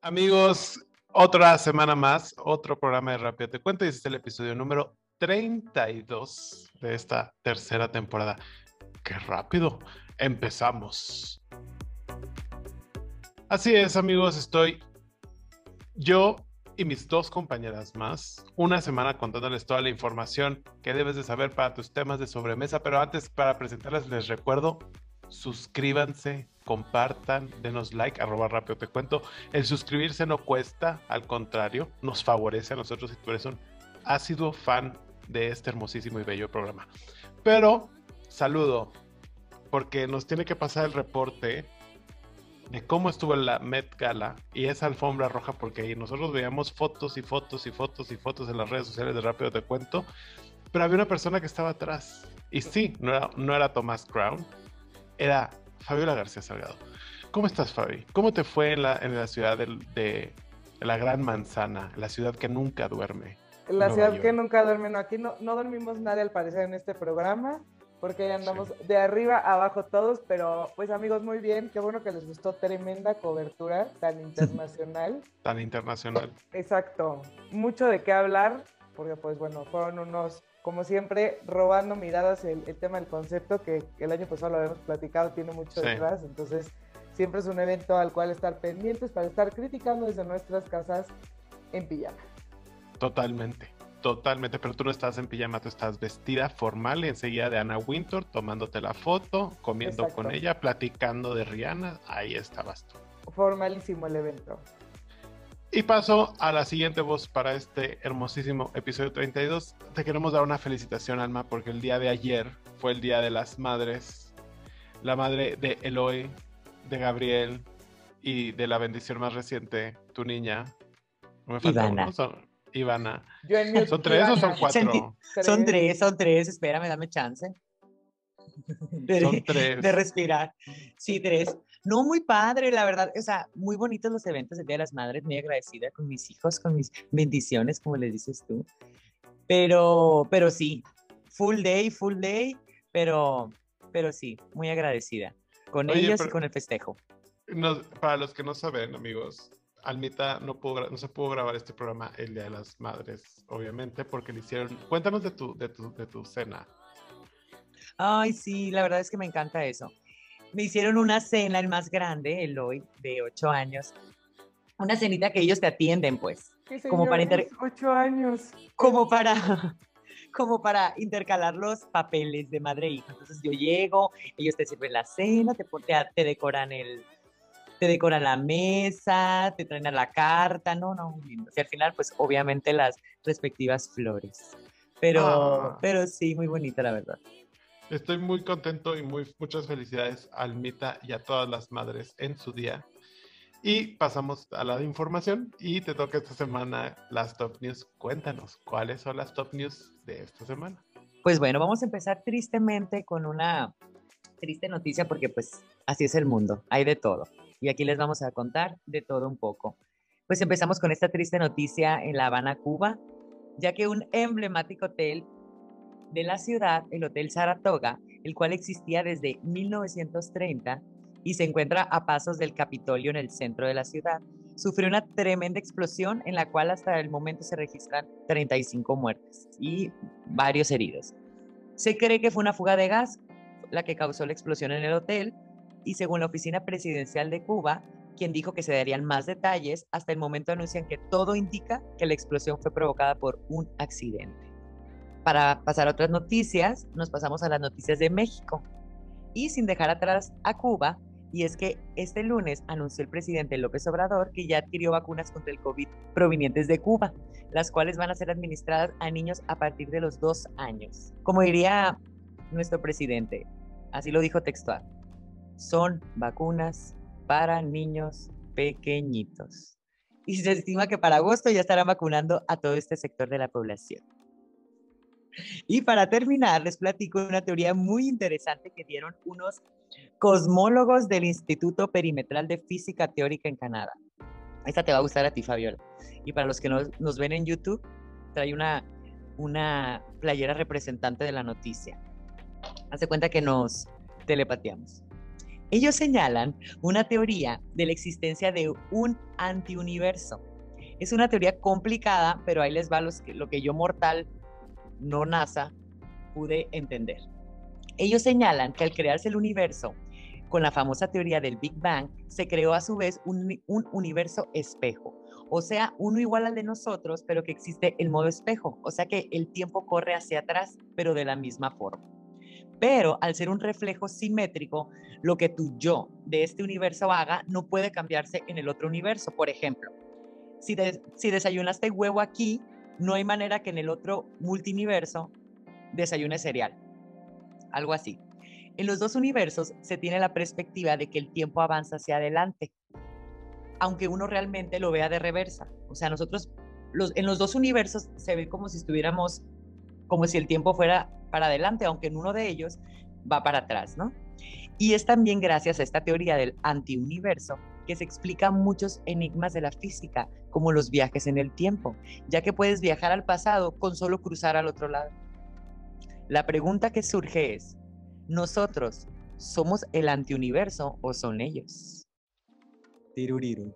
Amigos, otra semana más, otro programa de Rápido Te Cuento y este es el episodio número 32 de esta tercera temporada. ¡Qué rápido! Empezamos. Así es, amigos, estoy yo y mis dos compañeras más, una semana contándoles toda la información que debes de saber para tus temas de sobremesa, pero antes para presentarles les recuerdo, suscríbanse, compartan, denos like, arroba rápido te cuento. El suscribirse no cuesta, al contrario, nos favorece a nosotros si tú eres un ácido fan de este hermosísimo y bello programa. Pero saludo, porque nos tiene que pasar el reporte de cómo estuvo la Met Gala y esa alfombra roja, porque ahí nosotros veíamos fotos y fotos y fotos y fotos en las redes sociales de Rápido Te Cuento, pero había una persona que estaba atrás. Y sí, no era, no era Thomas Crown, era Fabiola García Salgado. ¿Cómo estás, Fabi? ¿Cómo te fue en la, en la ciudad de, la Gran Manzana, la ciudad que nunca duerme? La ciudad que nunca duerme, no, aquí no, no dormimos nadie al parecer en este programa porque andamos de arriba abajo todos, pero pues amigos, muy bien, qué bueno que les gustó, tremenda cobertura tan internacional. tan internacional. Exacto, mucho de qué hablar, porque pues bueno, fueron unos, como siempre, robando miradas el, tema del concepto, que el año pasado lo habíamos platicado, tiene mucho detrás, entonces siempre es un evento al cual estar pendientes para estar criticando desde nuestras casas en pijama. Totalmente. Totalmente, pero tú no estás en pijama, tú estás vestida formal enseguida de Anna Winter, tomándote la foto, comiendo con ella, platicando de Rihanna, ahí estabas tú. Formalísimo el evento. Y paso a la siguiente voz para este hermosísimo episodio 32. Te queremos dar una felicitación, Alma, porque el día de ayer fue el Día de las Madres. La madre de Eloy, de Gabriel y de la bendición más reciente, tu niña. No me falta Ivana. Ivana. ¿Son tres o son cuatro? Son tres, son tres. Espérame, dame chance. De, son tres. De respirar. Sí, tres. No, muy padre, la verdad. O sea, muy bonitos los eventos del Día de las Madres. Muy agradecida con mis hijos, con mis bendiciones, como les dices tú. Pero, pero sí, full day, full day. Pero, pero sí, muy agradecida con ellos y con el festejo. para los que no saben, amigos, Almita no, pudo, no se pudo grabar este programa el Día de las Madres, obviamente, porque le hicieron... Cuéntanos de tu, de tu, de tu cena. Ay, sí, la verdad es que me encanta eso. Me hicieron una cena, el más grande, el hoy, de ocho años. Una cenita que ellos te atienden, pues. como para inter... ocho años. Como para, como para intercalar los papeles de madre e hija. Entonces yo llego, ellos te sirven la cena, te, te decoran el, te decoran la mesa, te traen a la carta, no, no, muy lindo. Y al final, pues obviamente las respectivas flores. Pero, ah. pero sí, muy bonita la verdad. Estoy muy contento y muy, muchas felicidades a Almita y a todas las madres en su día. Y pasamos a la información y te toca esta semana las top news. Cuéntanos, ¿cuáles son las top news de esta semana? Pues bueno, vamos a empezar tristemente con una triste noticia porque pues así es el mundo, hay de todo y aquí les vamos a contar de todo un poco. Pues empezamos con esta triste noticia en La Habana, Cuba, ya que un emblemático hotel de la ciudad, el Hotel Saratoga, el cual existía desde 1930 y se encuentra a pasos del Capitolio en el centro de la ciudad, sufrió una tremenda explosión en la cual hasta el momento se registran 35 muertes y varios heridos. Se cree que fue una fuga de gas la que causó la explosión en el hotel y según la Oficina Presidencial de Cuba, quien dijo que se darían más detalles, hasta el momento anuncian que todo indica que la explosión fue provocada por un accidente. Para pasar a otras noticias, nos pasamos a las noticias de México. Y sin dejar atrás a Cuba, y es que este lunes anunció el presidente López Obrador que ya adquirió vacunas contra el COVID provenientes de Cuba, las cuales van a ser administradas a niños a partir de los dos años. Como diría nuestro presidente, así lo dijo textual, son vacunas para niños pequeñitos. Y se estima que para agosto ya estarán vacunando a todo este sector de la población. Y para terminar, les platico una teoría muy interesante que dieron unos cosmólogos del Instituto Perimetral de Física Teórica en Canadá. Esta te va a gustar a ti, Fabiola. Y para los que nos, ven en YouTube, trae una, una playera representante de la noticia. Hace cuenta que nos telepateamos. Ellos señalan una teoría de la existencia de un antiuniverso. Es una teoría complicada, pero ahí les va lo que yo mortal, no NASA, pude entender. Ellos señalan que al crearse el universo, con la famosa teoría del Big Bang, se creó a su vez un, un universo espejo. O sea, uno igual al de nosotros, pero que existe el modo espejo. O sea que el tiempo corre hacia atrás, pero de la misma forma. Pero al ser un reflejo simétrico, lo que tu yo de este universo haga no puede cambiarse en el otro universo. Por ejemplo, si, si desayunaste huevo aquí, no hay manera que en el otro multiverso desayune cereal. Algo así. En los dos universos se tiene la perspectiva de que el tiempo avanza hacia adelante, aunque uno realmente lo vea de reversa. O sea, nosotros los, en los dos universos se ve como si estuviéramos, como si el tiempo fuera para adelante, aunque en uno de ellos va para atrás, ¿no? Y es también gracias a esta teoría del antiuniverso que se explican muchos enigmas de la física, como los viajes en el tiempo, ya que puedes viajar al pasado con solo cruzar al otro lado. La pregunta que surge es, ¿nosotros somos el antiuniverso o son ellos? Tiruriru.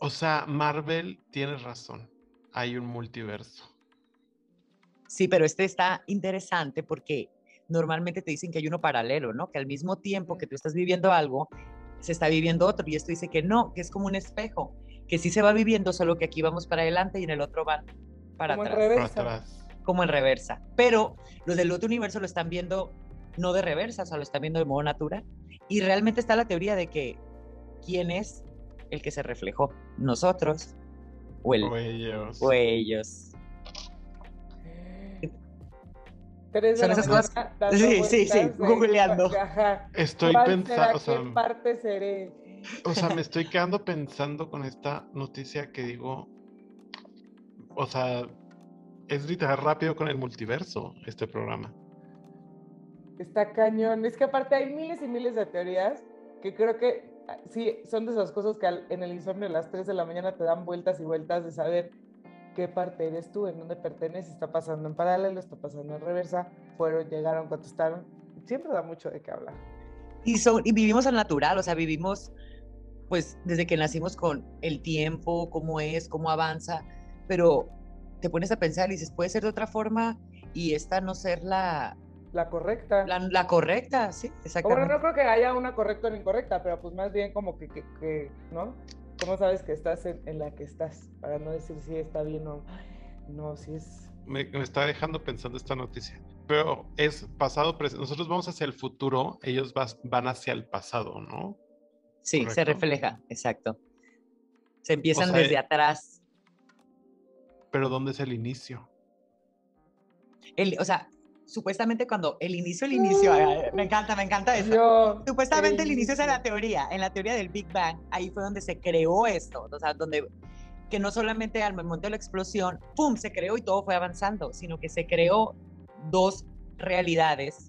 O sea, Marvel tiene razón, hay un multiverso. Sí, pero este está interesante porque normalmente te dicen que hay uno paralelo, ¿no? Que al mismo tiempo que tú estás viviendo algo, se está viviendo otro. Y esto dice que no, que es como un espejo, que sí se va viviendo, solo que aquí vamos para adelante y en el otro van para como atrás. En reversa. Como en reversa. Pero los del otro universo lo están viendo no de reversa, o sea, lo están viendo de modo natural. Y realmente está la teoría de que quién es el que se reflejó, nosotros o, el, ellos. O ellos. Tres de esas cosas. Sí, sí, sí, googleando. Estoy pensando. O sea, ¿Qué parte seré? O sea, me estoy quedando pensando con esta noticia que digo. O sea, es literal rápido con el multiverso este programa. Está cañón. Es que aparte hay miles y miles de teorías que creo que ah, sí son de esas cosas que en el insomnio a las 3 de la mañana te dan vueltas y vueltas de saber qué parte eres tú, en dónde perteneces, está pasando en paralelo, está pasando en reversa, fueron, llegaron, contestaron, siempre da mucho de qué hablar. Y, son, y vivimos al natural, o sea, vivimos pues desde que nacimos con el tiempo, cómo es, cómo avanza, pero te pones a pensar y dices, puede ser de otra forma y esta no ser la... La correcta. La, correcta, sí, exactamente. Bueno, no creo que haya una correcta o incorrecta, pero pues más bien como que, que, que ¿no? ¿Cómo sabes que estás en, la que estás? Para no decir si está bien o no, si es... Me, está dejando pensando esta noticia. Pero es pasado, nosotros vamos hacia el futuro, ellos van hacia el pasado, ¿no? Sí, se refleja, exacto. Se empiezan desde atrás. Pero ¿dónde es el inicio? El, o sea, supuestamente cuando el inicio, el inicio, me encanta, me encanta eso. supuestamente el, inicio es en la teoría, en la teoría del Big Bang, ahí fue donde se creó esto, o sea, donde que no solamente al momento de la explosión, ¡pum!, se creó y todo fue avanzando, sino que se creó dos realidades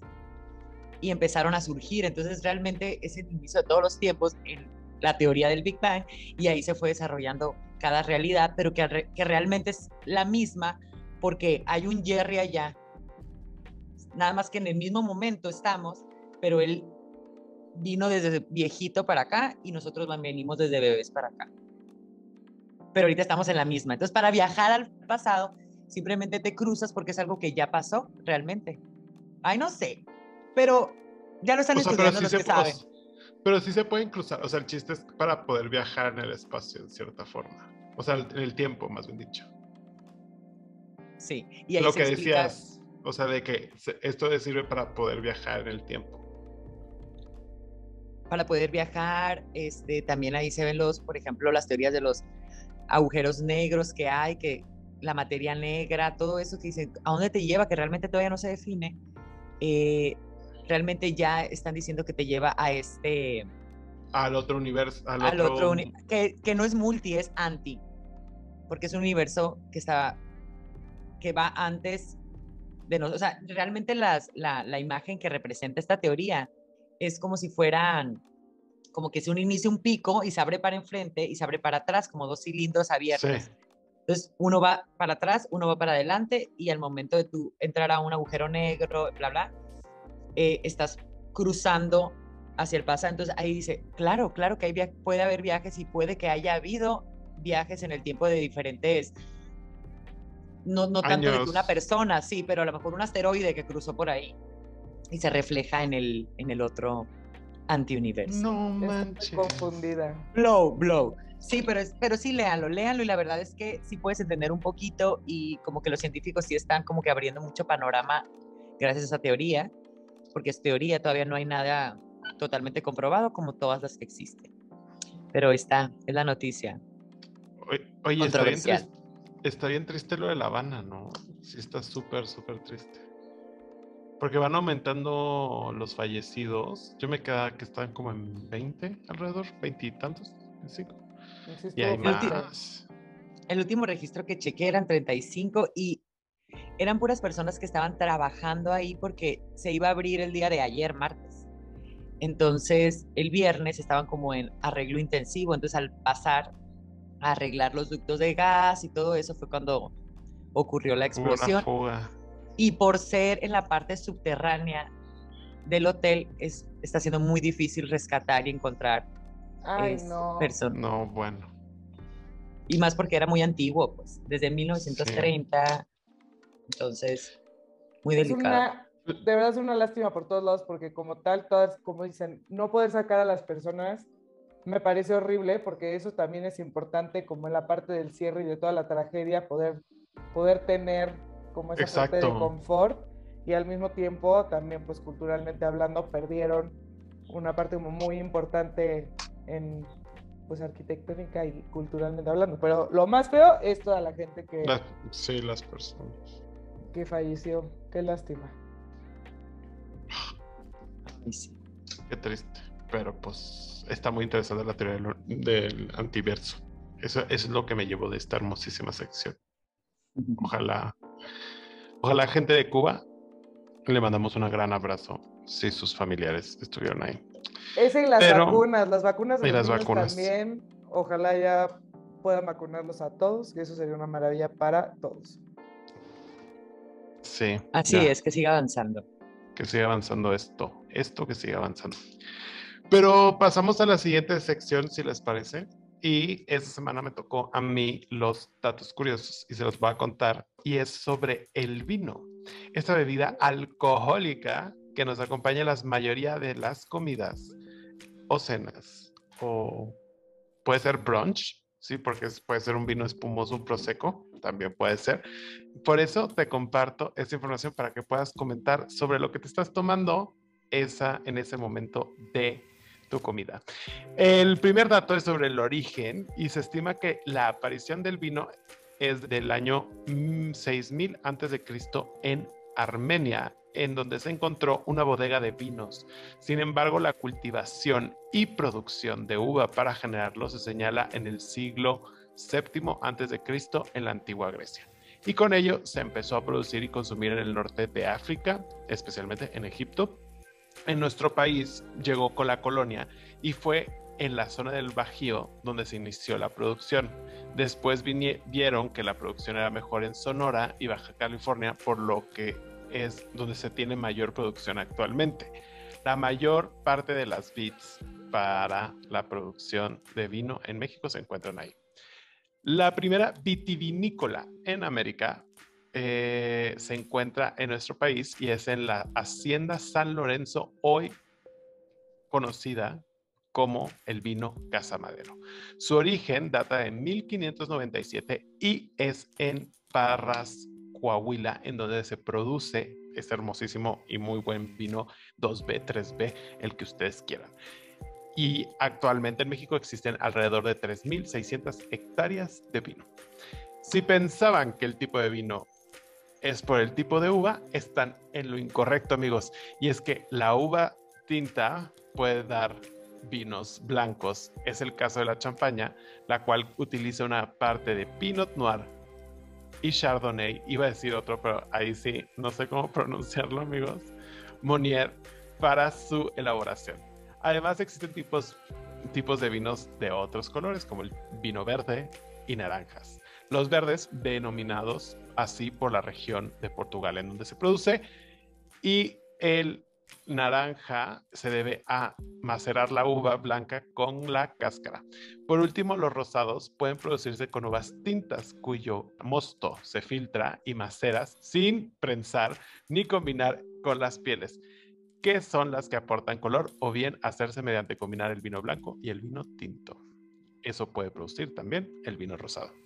y empezaron a surgir. Entonces realmente es el inicio de todos los tiempos en la teoría del Big Bang y ahí se fue desarrollando cada realidad, pero que, que realmente es la misma porque hay un Jerry allá nada más que en el mismo momento estamos, pero él vino desde viejito para acá y nosotros venimos desde bebés para acá. Pero ahorita estamos en la misma. Entonces, para viajar al pasado, simplemente te cruzas porque es algo que ya pasó realmente. Ay, no sé, pero ya lo están estudiando los que saben. Pero sí se pueden cruzar, o sea, el chiste es para poder viajar en el espacio en cierta forma. O sea, en el tiempo, más bien dicho. Sí, y ahí Lo que decías o sea, de que esto sirve para poder viajar en el tiempo. Para poder viajar, este, también ahí se ven los, por ejemplo, las teorías de los agujeros negros que hay, que la materia negra, todo eso que dicen, ¿a dónde te lleva? Que realmente todavía no se define. Eh, realmente ya están diciendo que te lleva a este... Al otro universo. Al, otro, que, que, no es multi, es anti. Porque es un universo que está que va antes de nosotros. O sea, realmente las, la, la, imagen que representa esta teoría es como si fueran, como que es un inicio, un pico y se abre para enfrente y se abre para atrás, como dos cilindros abiertos. Entonces, uno va para atrás, uno va para adelante y al momento de tú entrar a un agujero negro, bla, bla, eh, estás cruzando hacia el pasado. Entonces ahí dice, claro, claro que hay puede haber viajes y puede que haya habido viajes en el tiempo de diferentes, no, no tanto de una persona, sí, pero a lo mejor un asteroide que cruzó por ahí y se refleja en el, en el otro antiuniverso. No manches. confundida. Blow, blow. Sí, pero, pero sí, léanlo, léanlo y la verdad es que sí puedes entender un poquito y como que los científicos sí están como que abriendo mucho panorama gracias a esa teoría, porque es teoría, todavía no hay nada totalmente comprobado como todas las que existen. Pero está, es la noticia. Oye, está bien, está bien triste lo de La Habana, ¿no? Sí, está súper, súper triste. Porque van aumentando los fallecidos. Yo me queda que están como en 20 alrededor, 20 y tantos, 25. Y hay más. El último registro que chequé eran 35 y eran puras personas que estaban trabajando ahí porque se iba a abrir el día de ayer, martes. Entonces, el viernes estaban como en arreglo intensivo. Entonces, al pasar arreglar los ductos de gas y todo eso, fue cuando ocurrió la explosión. Y por ser en la parte subterránea del hotel, es, está siendo muy difícil rescatar y encontrar Ay, no. personas. No, bueno. Y más porque era muy antiguo, pues, desde 1930. Entonces, muy delicado. de verdad es una lástima por todos lados, porque como tal, todas, como dicen, no poder sacar a las personas me parece horrible, porque eso también es importante, como en la parte del cierre y de toda la tragedia, poder, poder tener como esa parte de confort y al mismo tiempo también pues culturalmente hablando perdieron una parte como muy importante en pues arquitectónica y culturalmente hablando. Pero lo más feo es toda la gente que... sí, las personas. Que falleció. Qué lástima. Qué triste. Pero pues está muy interesante la teoría del, antiverso. Eso, eso, es lo que me llevó de esta hermosísima sección. Ojalá Ojalá gente de Cuba le mandamos un gran abrazo si sus familiares estuvieron ahí. Es en las vacunas, las vacunas de las vacunas. también. Ojalá ya puedan vacunarlos a todos y eso sería una maravilla para todos. Sí. Así es, que siga avanzando. Que siga avanzando esto, esto que siga avanzando. Pero pasamos a la siguiente sección, si les parece. Y esta semana me tocó a mí los datos curiosos y se los voy a contar. Y es sobre el vino, esta bebida alcohólica que nos acompaña en la mayoría de las comidas o cenas. O puede ser brunch, sí, porque puede ser un vino espumoso, un prosecco, también puede ser. Por eso te comparto esta información para que puedas comentar sobre lo que te estás tomando esa, en ese momento de comida. El primer dato es sobre el origen y se estima que la aparición del vino es del año 6000 mm, antes de Cristo en Armenia, en donde se encontró una bodega de vinos. Sin embargo, la cultivación y producción de uva para generarlo se señala en el siglo VII antes de Cristo en la antigua Grecia. Y con ello se empezó a producir y consumir en el norte de África, especialmente en Egipto, en nuestro país llegó con la colonia y fue en la zona del Bajío donde se inició la producción. Después vieron que la producción era mejor en Sonora y Baja California, por lo que es donde se tiene mayor producción actualmente. La mayor parte de las bits para la producción de vino en México se encuentran ahí. La primera vitivinícola en América eh, se encuentra en nuestro país y es en la Hacienda San Lorenzo, hoy conocida como el vino Casa Madero. Su origen data de 1597 y es en Parras, Coahuila, en donde se produce este hermosísimo y muy buen vino 2B, 3B, el que ustedes quieran. Y actualmente en México existen alrededor de 3.600 hectáreas de vino. Si pensaban que el tipo de vino es por el tipo de uva, están en lo incorrecto, amigos. Y es que la uva tinta puede dar vinos blancos. Es el caso de la champaña, la cual utiliza una parte de Pinot Noir y Chardonnay. Iba a decir otro, pero ahí sí, no sé cómo pronunciarlo, amigos. Monier para su elaboración. Además, existen tipos, tipos de vinos de otros colores, como el vino verde y naranjas. Los verdes, denominados así por la región de Portugal en donde se produce, y el naranja se debe a macerar la uva blanca con la cáscara. Por último, los rosados pueden producirse con uvas tintas cuyo mosto se filtra y maceras sin prensar ni combinar con las pieles, que son las que aportan color o bien hacerse mediante combinar el vino blanco y el vino tinto. Eso puede producir también el vino rosado.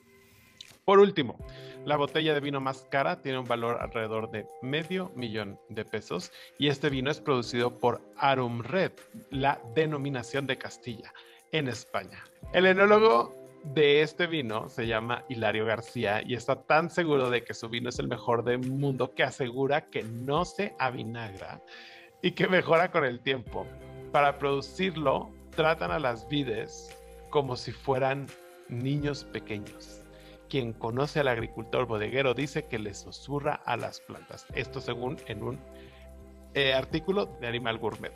Por último, la botella de vino más cara tiene un valor alrededor de medio millón de pesos y este vino es producido por Arum Red, la denominación de Castilla, en España. El enólogo de este vino se llama Hilario García y está tan seguro de que su vino es el mejor del mundo que asegura que no se avinagra y que mejora con el tiempo. Para producirlo, tratan a las vides como si fueran niños pequeños quien conoce al agricultor bodeguero dice que le susurra a las plantas. Esto según en un eh, artículo de Animal Gourmet.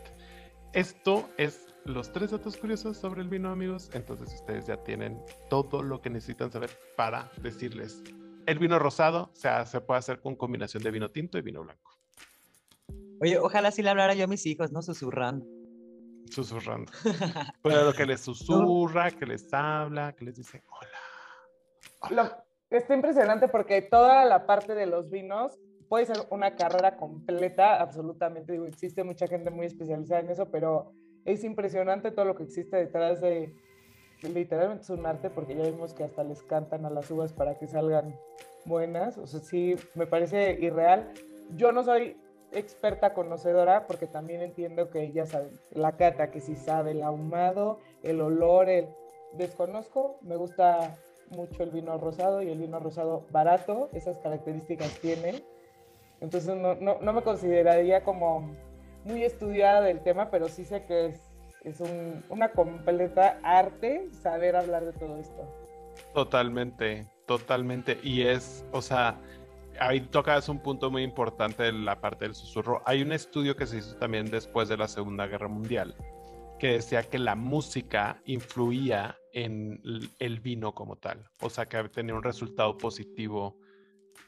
Esto es los tres datos curiosos sobre el vino, amigos. Entonces ustedes ya tienen todo lo que necesitan saber para decirles. El vino rosado se, se puede hacer con combinación de vino tinto y vino blanco. Oye, ojalá si le hablara yo a mis hijos, ¿no? Susurrando. Susurrando. Pero lo que les susurra, que les habla, que les dice hola está impresionante porque toda la parte de los vinos puede ser una carrera completa, absolutamente. Digo, existe mucha gente muy especializada en eso, pero es impresionante todo lo que existe detrás de, literalmente es un arte porque ya vimos que hasta les cantan a las uvas para que salgan buenas. O sea, sí, me parece irreal. Yo no soy experta conocedora porque también entiendo que ya saben, la cata que sí sabe, el ahumado, el olor, el desconozco, me gusta mucho el vino rosado y el vino rosado barato, esas características tiene. Entonces no, no, no me consideraría como muy estudiada del tema, pero sí sé que es, es un, una completa arte saber hablar de todo esto. Totalmente, totalmente. Y es, o sea, ahí tocas un punto muy importante en la parte del susurro. Hay un estudio que se hizo también después de la Segunda Guerra Mundial que decía que la música influía en el vino como tal, o sea que tenía un resultado positivo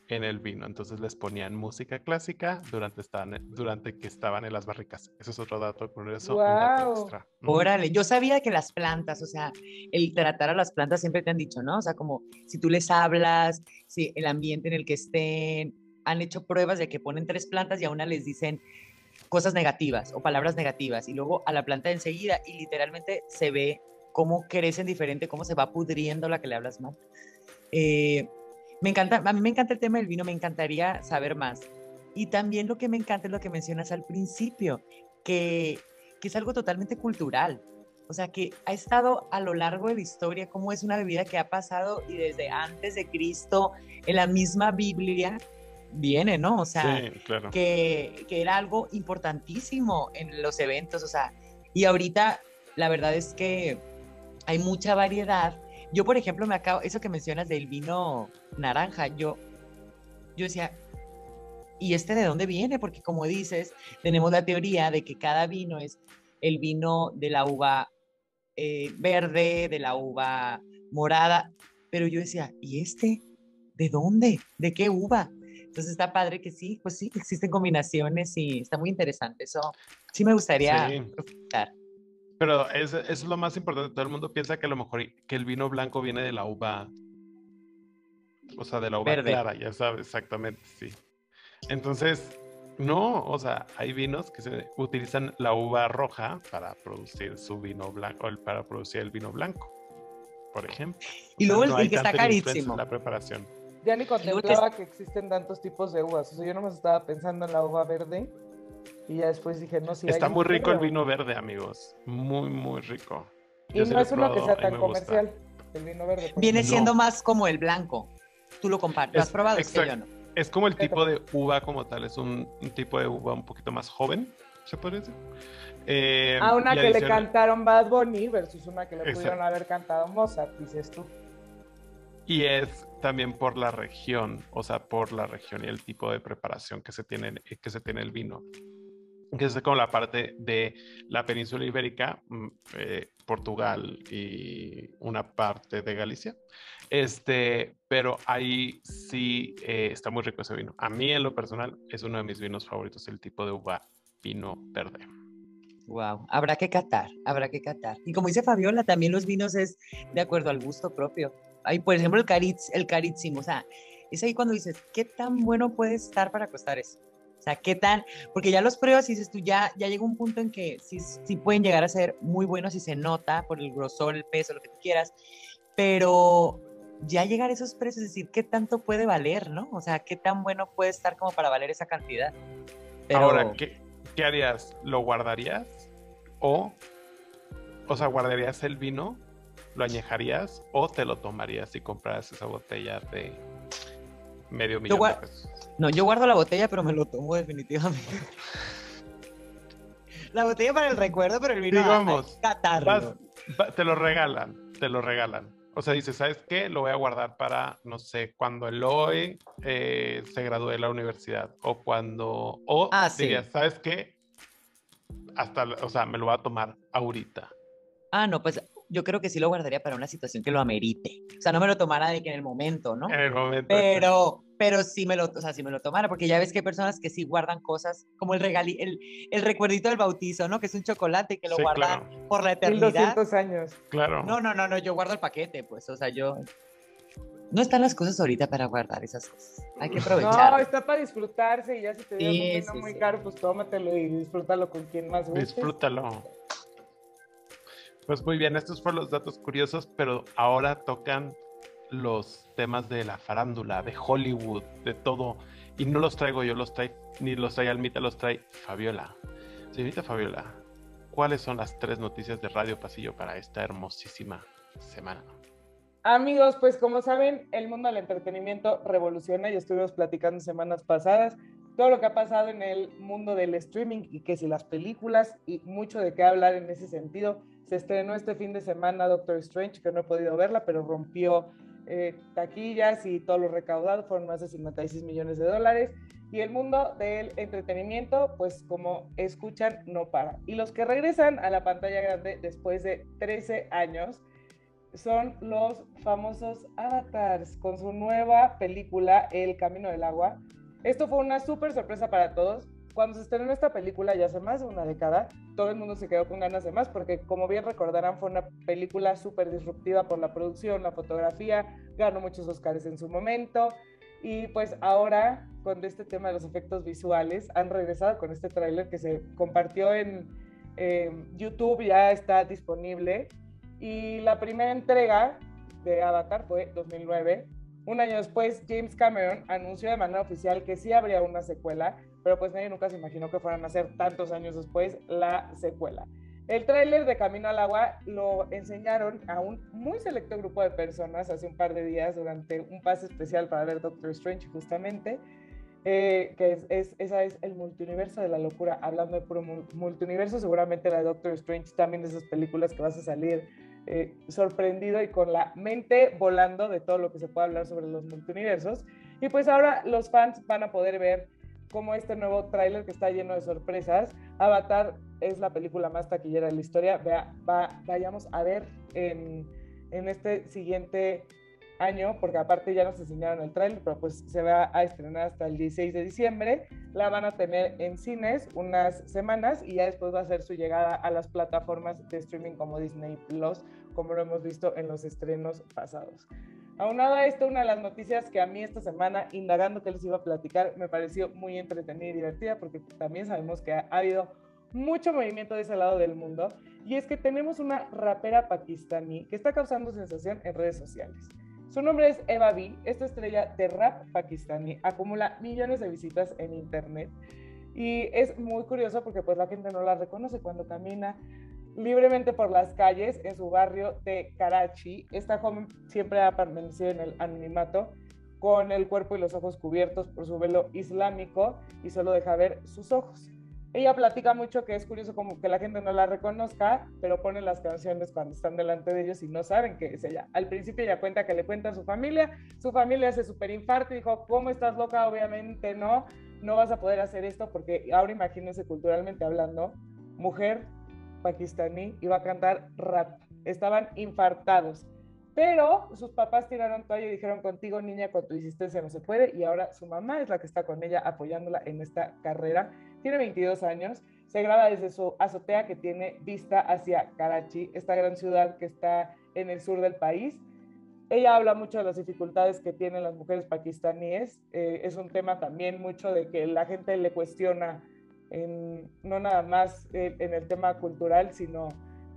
en el vino. Entonces les ponían música clásica durante, estaban, durante que estaban en las barricas. Eso es otro dato eso extra. Órale, yo sabía que las plantas, o sea, el tratar a las plantas siempre te han dicho, ¿no? O sea, como si tú les hablas, si el ambiente en el que estén, han hecho pruebas de que ponen tres plantas y a una les dicen cosas negativas o palabras negativas y luego a la planta enseguida y literalmente se ve cómo crecen diferente, cómo se va pudriendo la que le hablas mal. Eh, me encanta, a mí me encanta el tema del vino, me encantaría saber más. Y también lo que me encanta es lo que mencionas al principio, que, que es algo totalmente cultural. O sea, que ha estado a lo largo de la historia, como es una bebida que ha pasado y desde antes de Cristo, en la misma Biblia, viene, ¿no? O sea, que, que, era algo importantísimo en los eventos, o sea, y ahorita la verdad es que hay mucha variedad. Yo, por ejemplo, me acabo, eso que mencionas del vino naranja, yo, yo decía, ¿y este de dónde viene? Porque como dices, tenemos la teoría de que cada vino es el vino de la uva eh, verde, de la uva morada, pero yo decía, ¿y este? ¿De dónde? ¿De qué uva? Entonces está padre que sí, pues sí, existen combinaciones y está muy interesante. Eso sí me gustaría sí. Pero eso es lo más importante. Todo el mundo piensa que a lo mejor que el vino blanco viene de la uva, o sea, de la uva clara, ya sabes, exactamente, sí. Entonces, no, o sea, hay vinos que se utilizan la uva roja para producir su vino blanco, para producir el vino blanco, por ejemplo. Y luego el que está carísimo. La preparación ya ni contemplaba que existen tantos tipos de uvas. O sea, yo no me estaba pensando en la uva verde y ya después dije, no, si Está muy rico el vino verde, amigos. Muy, muy rico. y no es uno que sea tan comercial, el vino verde. Viene siendo más como el blanco. Tú lo compartes. ¿Lo has probado? Es, que yo no. es como el tipo de uva como tal. Es un, tipo de uva un poquito más joven, se puede decir. Eh, a una que le cantaron Bad Bunny versus una que le pudieron haber cantado Mozart, dices tú. Y es también por la región, o sea, por la región y el tipo de preparación que se tiene, que se tiene el vino. Que es como la parte de la península ibérica, mm, eh, Portugal y una parte de Galicia. Este, pero ahí sí eh, está muy rico ese vino. A mí, en lo personal, es uno de mis vinos favoritos, el tipo de uva vino verde. Wow, habrá que catar, habrá que catar. Y como dice Fabiola, también los vinos es de acuerdo al gusto propio. Hay, por ejemplo, el, caritz, el carísimo, o sea, es ahí cuando dices, ¿qué tan bueno puede estar para costar eso? O sea, ¿qué tan? Porque ya los pruebas y dices tú, ya, ya llega un punto en que sí, sí pueden llegar a ser muy buenos y se nota por el grosor, el peso, lo que tú quieras, pero ya llegar a esos precios, es decir, ¿qué tanto puede valer, no? O sea, ¿qué tan bueno puede estar como para valer esa cantidad? Ahora, ¿qué, ¿qué harías? ¿Lo guardarías? O, o sea, ¿guardarías el vino? ¿Lo añejarías? ¿O te lo tomarías y compraras esa botella de medio millón de pesos? No, yo guardo la botella, pero me lo tomo definitivamente. la botella para el recuerdo, pero el vino Digamos, te lo regalan, te lo regalan. O sea, dices, ¿sabes qué? Lo voy a guardar para, no sé, cuando Eloy eh, se gradúe de la universidad. O cuando. O ah, dirías, ¿sabes qué? Hasta, o sea, me lo voy a tomar ahorita. Ah, no, pues yo creo que sí lo guardaría para una situación que lo amerite. O sea, no me lo tomara de que en el momento, ¿no? En el momento. Pero, pero sí me lo, o sea, sí me lo tomara, porque ya ves que hay personas que sí guardan cosas como el regali, el, el recuerdito del bautizo, ¿no? Que es un chocolate que lo guardan por la eternidad. 200 años. Claro. No, no, no, no, yo guardo el paquete, pues, o sea, yo no están las cosas ahorita para guardar esas cosas. Hay que aprovechar. No, está para disfrutarse y ya si te dio un muy caro, pues tómatelo y disfrútalo con quien más guste. Disfrútalo. Pues muy bien, estos fueron los datos curiosos, pero ahora tocan los temas de la farándula, de Hollywood, de todo. Y no los traigo yo, los trae, ni los trae Almita, los trae Fabiola. Señorita Fabiola, ¿cuáles son las tres noticias de Radio Pasillo para esta hermosísima semana? Amigos, pues como saben, el mundo del entretenimiento revoluciona y estuvimos platicando semanas pasadas todo lo que ha pasado en el mundo del streaming y que si las películas y mucho de qué hablar en ese sentido. Se estrenó este fin de semana Doctor Strange, que no he podido verla, pero rompió eh, taquillas y todo lo recaudado fueron más de 56 millones de dólares. Y el mundo del entretenimiento, pues como escuchan, no para. Y los que regresan a la pantalla grande después de 13 años son los famosos avatars con su nueva película El Camino del Agua. Esto fue una súper sorpresa para todos cuando se estrenó esta película ya hace más de una década, todo el mundo se quedó con ganas de más porque como bien recordarán fue una película súper disruptiva por la producción, la fotografía, ganó muchos Oscars en su momento y pues ahora con este tema de los efectos visuales han regresado con este tráiler que se compartió en YouTube, ya está disponible y la primera entrega de Avatar fue 2009. Un año después, James Cameron anunció de manera oficial que sí habría una secuela, pero pues nadie nunca se imaginó que fueran a ser tantos años después la secuela. El tráiler de Camino al Agua lo enseñaron a un muy selecto grupo de personas hace un par de días durante un pase especial para ver Doctor Strange justamente, eh, que es, esa es el multiuniverso de la locura. Hablando de puro multiuniverso, seguramente la de Doctor Strange también de esas películas que vas a salir eh, sorprendido y con la mente volando de todo lo que se puede hablar sobre los multiuniversos. Y pues ahora los fans van a poder ver como este nuevo tráiler que está lleno de sorpresas. Avatar es la película más taquillera de la historia. Vea, va, vayamos a ver en, en, este siguiente año, porque aparte ya nos enseñaron el tráiler, pero pues se va a estrenar hasta el 16 de diciembre. La van a tener en cines unas semanas y ya después va a ser su llegada a las plataformas de streaming como Disney Plus, como lo hemos visto en los estrenos pasados. Aunado a esto, una de las noticias que a mí esta semana, indagando que les iba a platicar, me pareció muy entretenida y divertida, porque también sabemos que ha, habido mucho movimiento de ese lado del mundo, y es que tenemos una rapera pakistaní que está causando sensación en redes sociales. Su nombre es Eva B. Esta estrella de rap pakistaní acumula millones de visitas en internet y es muy curioso porque pues la gente no la reconoce cuando camina libremente por las calles en su barrio de Karachi. Esta joven siempre ha permanecido en el anonimato con el cuerpo y los ojos cubiertos por su velo islámico y solo deja ver sus ojos. Ella platica mucho que es curioso como que la gente no la reconozca, pero pone las canciones cuando están delante de ellos y no saben que es ella. Al principio ella cuenta que le cuenta a su familia, su familia hace súper infarto y dijo, ¿cómo estás loca? Obviamente no, no vas a poder hacer esto porque ahora imagínense culturalmente hablando, mujer pakistaní iba a cantar rap. Estaban infartados. Pero sus papás tiraron toalla y dijeron, contigo niña, con tu existencia no se puede. Y ahora su mamá es la que está con ella apoyándola en esta carrera. Tiene 22 años se graba desde su azotea que tiene vista hacia Karachi, esta gran ciudad que está en el sur del país. Ella habla mucho de las dificultades que tienen las mujeres pakistaníes. Eh, es un tema también mucho de que la gente le cuestiona, no nada más en el tema cultural, sino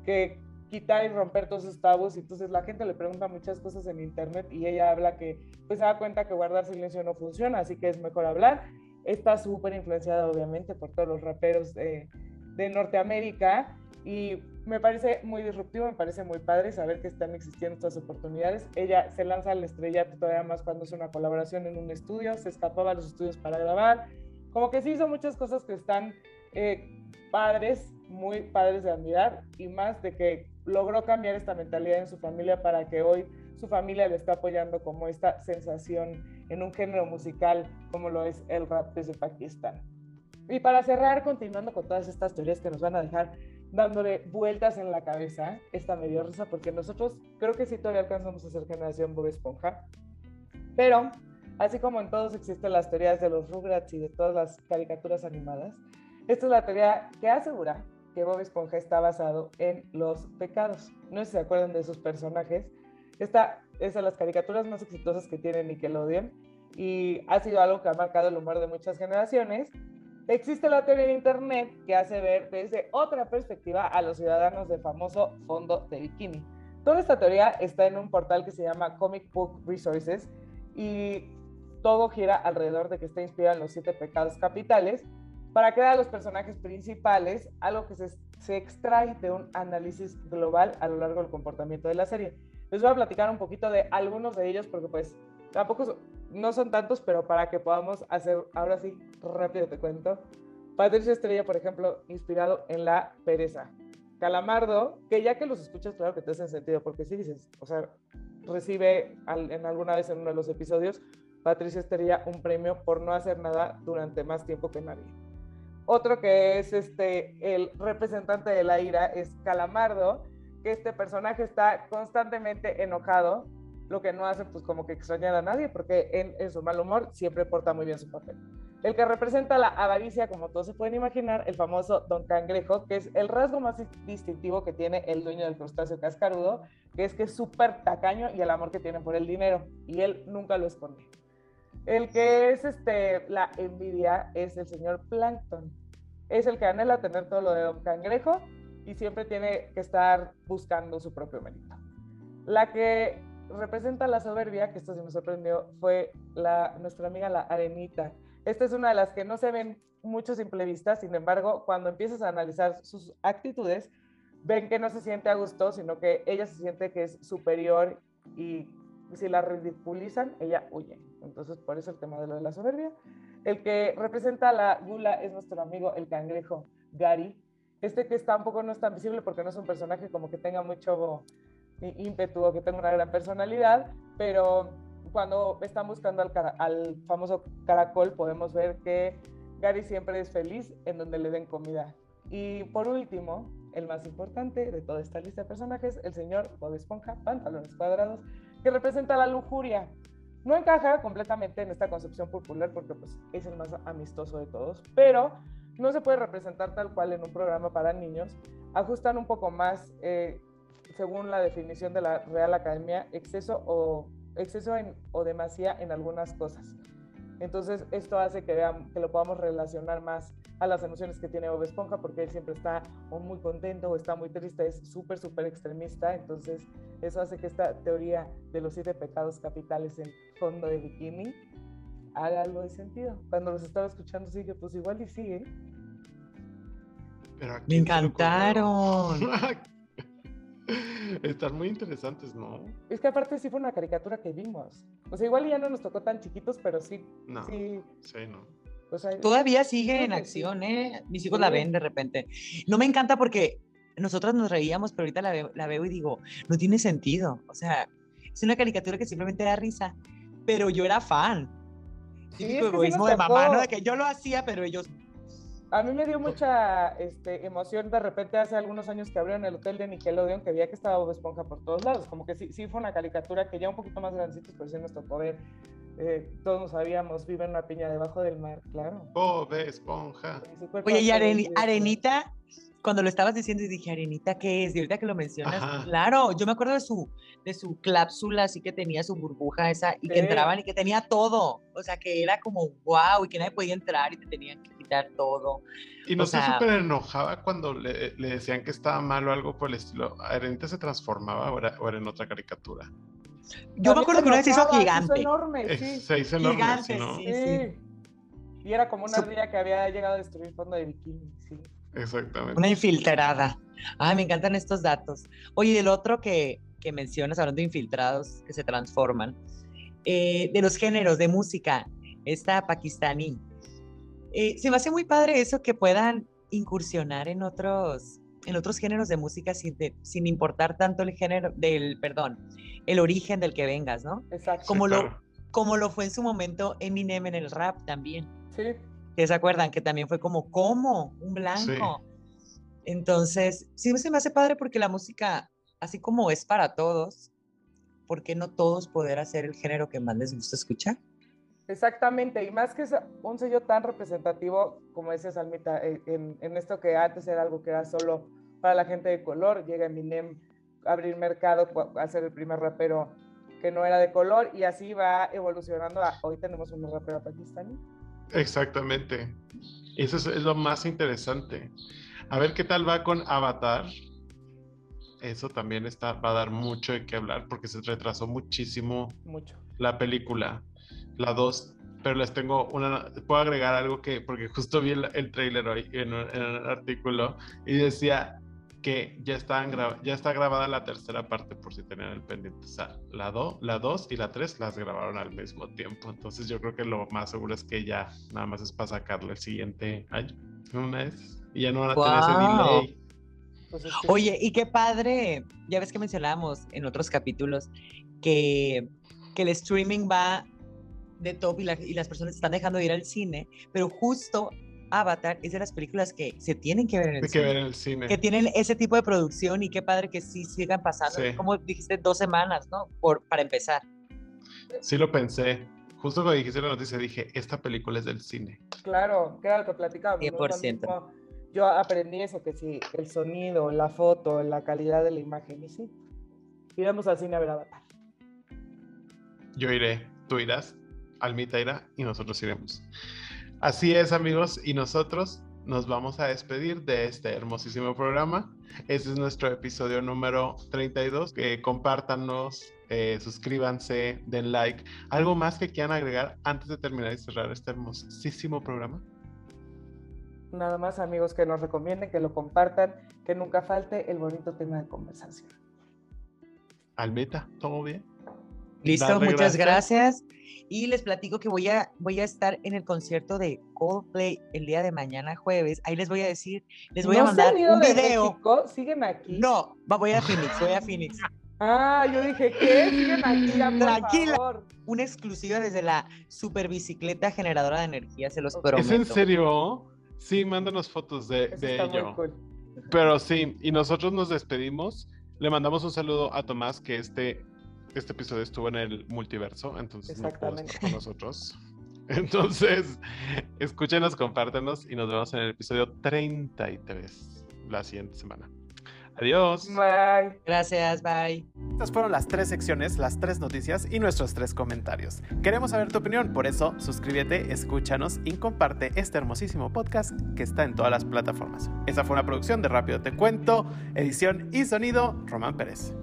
que quitar y romper todos esos tabús. Entonces la gente le pregunta muchas cosas en internet y ella habla que pues se da cuenta que guardar silencio no funciona, así que es mejor hablar. Está súper influenciada obviamente por todos los raperos de, Norteamérica y me parece muy disruptivo, me parece muy padre saber que están existiendo estas oportunidades. Ella se lanza al estrellato todavía más cuando hace una colaboración en un estudio, se escapaba a los estudios para grabar, como que sí hizo muchas cosas que están eh, padres, muy padres de admirar y más de que logró cambiar esta mentalidad en su familia para que hoy su familia le está apoyando como esta sensación en un género musical como lo es el rap desde Pakistán. Y para cerrar, continuando con todas estas teorías que nos van a dejar dándole vueltas en la cabeza, esta medio porque nosotros creo que sí todavía alcanzamos a ser generación Bob Esponja, pero así como en todos existen las teorías de los Rugrats y de todas las caricaturas animadas, esta es la teoría que asegura que Bob Esponja está basado en los pecados. No sé si se acuerdan de esos personajes. Esta es de las caricaturas más exitosas que tiene Nickelodeon y ha sido algo que ha marcado el humor de muchas generaciones. Existe la teoría en Internet que hace ver desde otra perspectiva a los ciudadanos de famoso fondo de bikini. Toda esta teoría está en un portal que se llama Comic Book Resources y todo gira alrededor de que está inspirado en los siete pecados capitales para crear a los personajes principales, algo que se, se, extrae de un análisis global a lo largo del comportamiento de la serie. Les voy a platicar un poquito de algunos de ellos porque pues tampoco no son tantos, pero para que podamos hacer, ahora sí, rápido te cuento. Patricia Estrella, por ejemplo, inspirado en la pereza. Calamardo, que ya que los escuchas, claro que te hacen sentido, porque sí dices, o sea, recibe en alguna vez en uno de los episodios, Patricia Estrella un premio por no hacer nada durante más tiempo que nadie. Otro que es este, el representante de la ira es Calamardo, que este personaje está constantemente enojado, lo que no hace pues como que extrañar a nadie, porque en, en su mal humor siempre porta muy bien su papel. El que representa la avaricia, como todos se pueden imaginar, el famoso Don Cangrejo, que es el rasgo más distintivo que tiene el dueño del crustáceo cascarudo, que es que es súper tacaño y el amor que tiene por el dinero, y él nunca lo esconde. El que es este, la envidia es el señor Plankton. Es el que anhela tener todo lo de Don Cangrejo y siempre tiene que estar buscando su propio mérito. La que representa la soberbia, que esto sí me sorprendió, fue la, nuestra amiga la Arenita. Esta es una de las que no se ven mucho simple vista, sin embargo, cuando empiezas a analizar sus actitudes, ven que no se siente a gusto, sino que ella se siente que es superior y si la ridiculizan, ella huye. Entonces, por eso el tema de lo de la soberbia. El que representa la gula es nuestro amigo el cangrejo Gary. Este que está un poco no es tan visible porque no es un personaje como que tenga mucho ímpetu o que tenga una gran personalidad, pero cuando están buscando al, al famoso caracol podemos ver que Gary siempre es feliz en donde le den comida. Y por último, el más importante de toda esta lista de personajes, el señor Bob Esponja, pantalones cuadrados, que representa la lujuria. No encaja completamente en esta concepción popular porque pues, es el más amistoso de todos, pero no se puede representar tal cual en un programa para niños. Ajustan un poco más, eh, según la definición de la Real Academia, exceso o, exceso o demasía en algunas cosas. Entonces, esto hace que, vean, que lo podamos relacionar más a las emociones que tiene Bob Esponja, porque él siempre está o muy contento o está muy triste, es súper, súper extremista. Entonces, eso hace que esta teoría de los siete pecados capitales en fondo de bikini haga algo de sentido. Cuando los estaba escuchando, sí que pues igual y sigue. Me encantaron. Están muy interesantes, ¿no? Es que aparte sí fue una caricatura que vimos. O sea, igual ya no nos tocó tan chiquitos, pero sí. No. Sí, sí no. Todavía sigue en acción, ¿eh? Mis hijos la ven de repente. No me encanta porque nosotros nos reíamos, pero ahorita la veo, la veo y digo, no tiene sentido. O sea, es una caricatura que simplemente da risa, pero yo era fan. Típico egoísmo de mamá, ¿no? De que yo lo hacía, pero ellos a mí me dio mucha este, emoción de repente hace algunos años que abrieron el hotel de Nickelodeon, que veía que estaba Bob Esponja por todos lados. Como que sí, sí fue una caricatura que ya un poquito más grandecitos, pero sí nos tocó ver. eh, todos nos sabíamos, vive en una piña debajo del mar, claro. Bob Esponja. Oye, y Arenita, cuando lo estabas diciendo, y dije, Arenita, ¿qué es? Y ahorita que lo mencionas, claro, yo me acuerdo de su, de su clápsula, así que tenía su burbuja esa, y que entraban y que tenía todo. O sea, que era como wow, y que nadie podía entrar y te tenían que quitar todo. Y no se súper enojaba cuando le, le, decían que estaba mal o algo por el estilo. ¿Arenita se transformaba o era en otra caricatura? Yo me acuerdo que una vez hizo gigante. Se hizo enorme, sí. Se hizo enorme, gigante, sí, sí, Y era como una ardilla que había llegado a destruir el fondo de bikini, sí. Exactamente. Una infiltrada. Ay, me encantan estos datos. Oye, el otro que, que mencionas, hablando de infiltrados que se transforman, eh, de los géneros de música, esta pakistaní. Eh, se me hace muy padre eso que puedan incursionar en otros, en otros géneros de música sin, sin importar tanto el género del, perdón, el origen del que vengas, ¿no? Exacto. Como, lo, como lo fue en su momento Eminem en el rap también. Sí. ¿Se acuerdan? Que también fue como, ¿cómo? Un blanco. Entonces, sí se me hace padre porque la música, así como es para todos, ¿por qué no todos poder hacer el género que más les gusta escuchar? Exactamente, y más que un sello tan representativo, como decía Salmita, eh, en, en, esto que antes era algo que era solo para la gente de color, llega Eminem abrir mercado a ser el primer rapero que no era de color y así va evolucionando. hoy tenemos un rapero pakistaní. Exactamente. Eso es, lo más interesante. A ver qué tal va con Avatar. Eso también está, va a dar mucho de qué hablar porque se retrasó muchísimo mucho. la película, la 2. Pero les tengo una. Puedo agregar algo que, porque justo vi el, el trailer hoy en un, en un artículo y decía: que ya, están ya está grabada la tercera parte por si tenían el pendiente. O sea, la 2 la dos y la 3 las grabaron al mismo tiempo. Entonces yo creo que lo más seguro es que ya nada más es para sacarle el siguiente año, un mes, y ya no van a tener ese delay. Pues Oye, y qué padre, ya ves que mencionábamos en otros capítulos que, que el streaming va de top y, y las personas están dejando de ir al cine, pero justo Avatar es de las películas que se tienen que ver en el, cine, que, ver en el cine. que tienen ese tipo de producción y qué padre que sí sigan pasando. Como dijiste, dos semanas, ¿no? Por, para empezar. Sí lo pensé. Justo cuando dijiste la noticia dije, esta película es del cine. Claro, que era lo que platicábamos. 100%. Yo aprendí eso, que sí, el sonido, la foto, la calidad de la imagen, y sí. Iremos al cine a ver Avatar. Yo iré, tú irás, Almita irá y nosotros iremos. Así es, amigos, y nosotros nos vamos a despedir de este hermosísimo programa. Este es nuestro episodio número 32. Que compártanos, eh, suscríbanse, den like. ¿Algo más que quieran agregar antes de terminar y cerrar este hermosísimo programa? Nada más, amigos, que nos recomienden, que lo compartan, que nunca falte el bonito tema de conversación. Almita, ¿todo bien? Listo, muchas gracias. Y les platico que voy a, voy a estar en el concierto de Coldplay el día de mañana jueves. Ahí les voy a decir, les voy a mandar un video. Sígueme aquí. No, voy a Phoenix, voy a Phoenix. Ah, yo dije, ¿qué? Sígueme aquí, Tranquila. Una exclusiva desde la super bicicleta generadora de energía, se los prometo. ¿Es en serio? Sí, mándanos fotos de, de ello. Pero sí, y nosotros nos despedimos. Le mandamos un saludo a Tomás, que este este episodio estuvo en el multiverso, entonces no estar con nosotros. Entonces, escúchenos, compártenos y nos vemos en el episodio 33 la siguiente semana. Adiós. Bye. Gracias, bye. Estas fueron las tres secciones, las tres noticias y nuestros tres comentarios. Queremos saber tu opinión, por eso suscríbete, escúchanos y comparte este hermosísimo podcast que está en todas las plataformas. Esa fue una producción de Rápido Te Cuento, edición y sonido, Román Pérez.